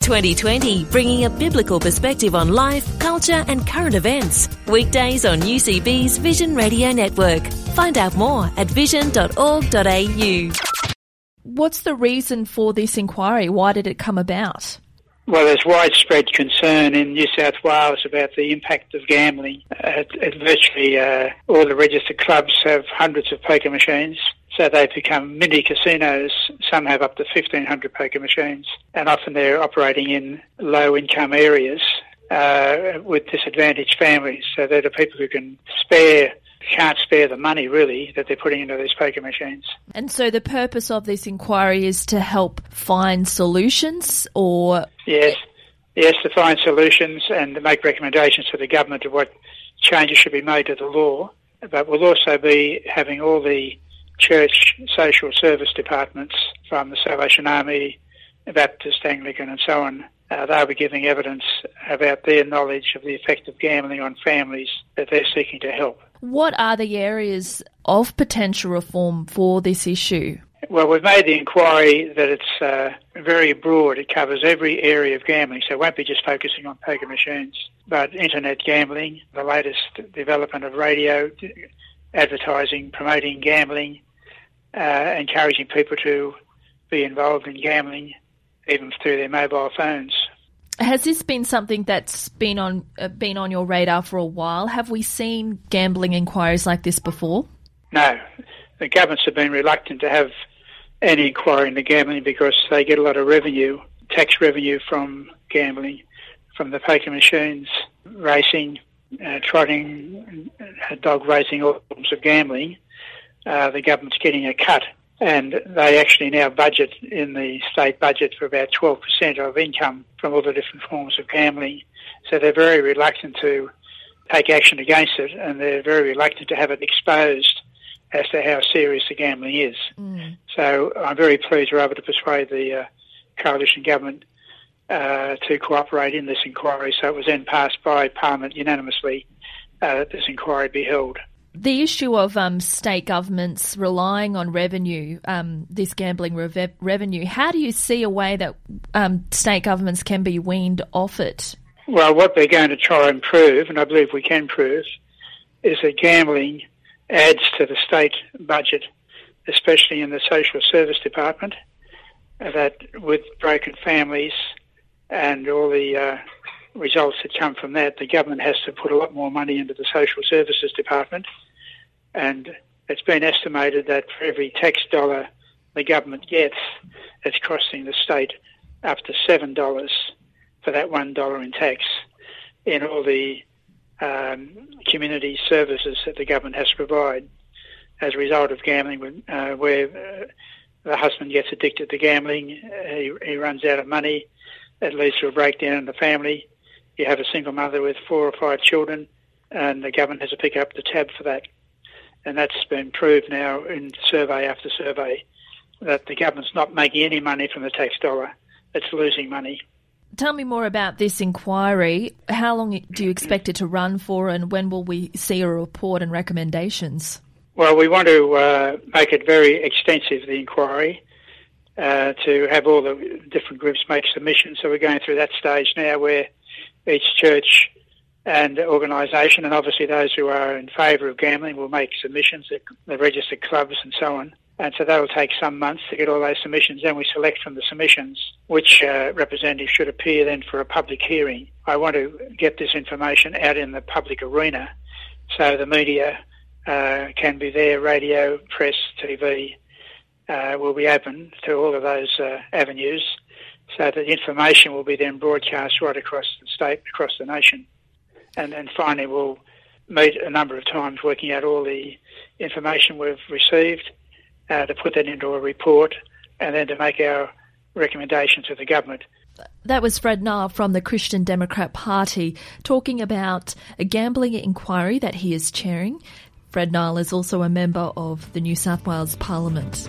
2020, bringing a biblical perspective on life, culture, and current events. Weekdays on UCB's Vision Radio Network. Find out more at vision.org.au. What's the reason for this inquiry? Why did it come about? Well, there's widespread concern in New South Wales about the impact of gambling. At, at virtually uh, all the registered clubs have hundreds of poker machines. So they've become mini casinos. Some have up to 1,500 poker machines, and often they're operating in low income areas uh, with disadvantaged families. So they're the people who can spare can't spare the money really that they're putting into these poker machines. And so the purpose of this inquiry is to help find solutions or Yes. Yes, to find solutions and to make recommendations to the government of what changes should be made to the law. But we'll also be having all the church social service departments from the Salvation Army, Baptist, Anglican, and so on. Uh, they'll be giving evidence about their knowledge of the effect of gambling on families that they're seeking to help. what are the areas of potential reform for this issue? Well, we've made the inquiry that it's uh, very broad. It covers every area of gambling, so it won't be just focusing on poker machines, but internet gambling, the latest development of radio, advertising, promoting gambling, uh, encouraging people to be involved in gambling, even through their mobile phones. Has this been something that's been on uh, been on your radar for a while? Have we seen gambling inquiries like this before? No, the governments have been reluctant to have any inquiry into gambling because they get a lot of revenue, tax revenue from gambling, from the poker machines, racing, uh, trotting, uh, dog racing, all forms of gambling. Uh, the government's getting a cut, and they actually now budget in the state budget for about 12% of income from all the different forms of gambling. So they're very reluctant to take action against it, and they're very reluctant to have it exposed as to how serious the gambling is. So I'm very pleased we're able to persuade the uh, coalition government uh, to cooperate in this inquiry. So it was then passed by Parliament unanimously uh, that this inquiry be held. The issue of um, state governments relying on revenue, um, this gambling reve- revenue, how do you see a way that um, state governments can be weaned off it? Well, what they're going to try and prove, and I believe we can prove, is that gambling adds to the state budget, especially in the social service department, that with broken families and all the uh, results that come from that, the government has to put a lot more money into the social services department. And it's been estimated that for every tax dollar the government gets, it's costing the state up to $7 for that $1 in tax in all the um, community services that the government has to provide as a result of gambling, uh, where uh, the husband gets addicted to gambling, he, he runs out of money, it leads to a breakdown in the family. You have a single mother with four or five children, and the government has to pick up the tab for that. And that's been proved now in survey after survey that the government's not making any money from the tax dollar, it's losing money. Tell me more about this inquiry. How long do you expect it to run for, and when will we see a report and recommendations? Well, we want to uh, make it very extensive, the inquiry, uh, to have all the different groups make submissions. So we're going through that stage now where each church and organisation, and obviously those who are in favour of gambling, will make submissions, the, the registered clubs and so on. And so that will take some months to get all those submissions. Then we select from the submissions which uh, representatives should appear then for a public hearing. I want to get this information out in the public arena so the media uh, can be there, radio, press, TV, uh, will be open to all of those uh, avenues so that information will be then broadcast right across the state, across the nation. And then finally, we'll meet a number of times working out all the information we've received uh, to put that into a report and then to make our recommendations to the government. That was Fred Nile from the Christian Democrat Party talking about a gambling inquiry that he is chairing. Fred Nile is also a member of the New South Wales Parliament.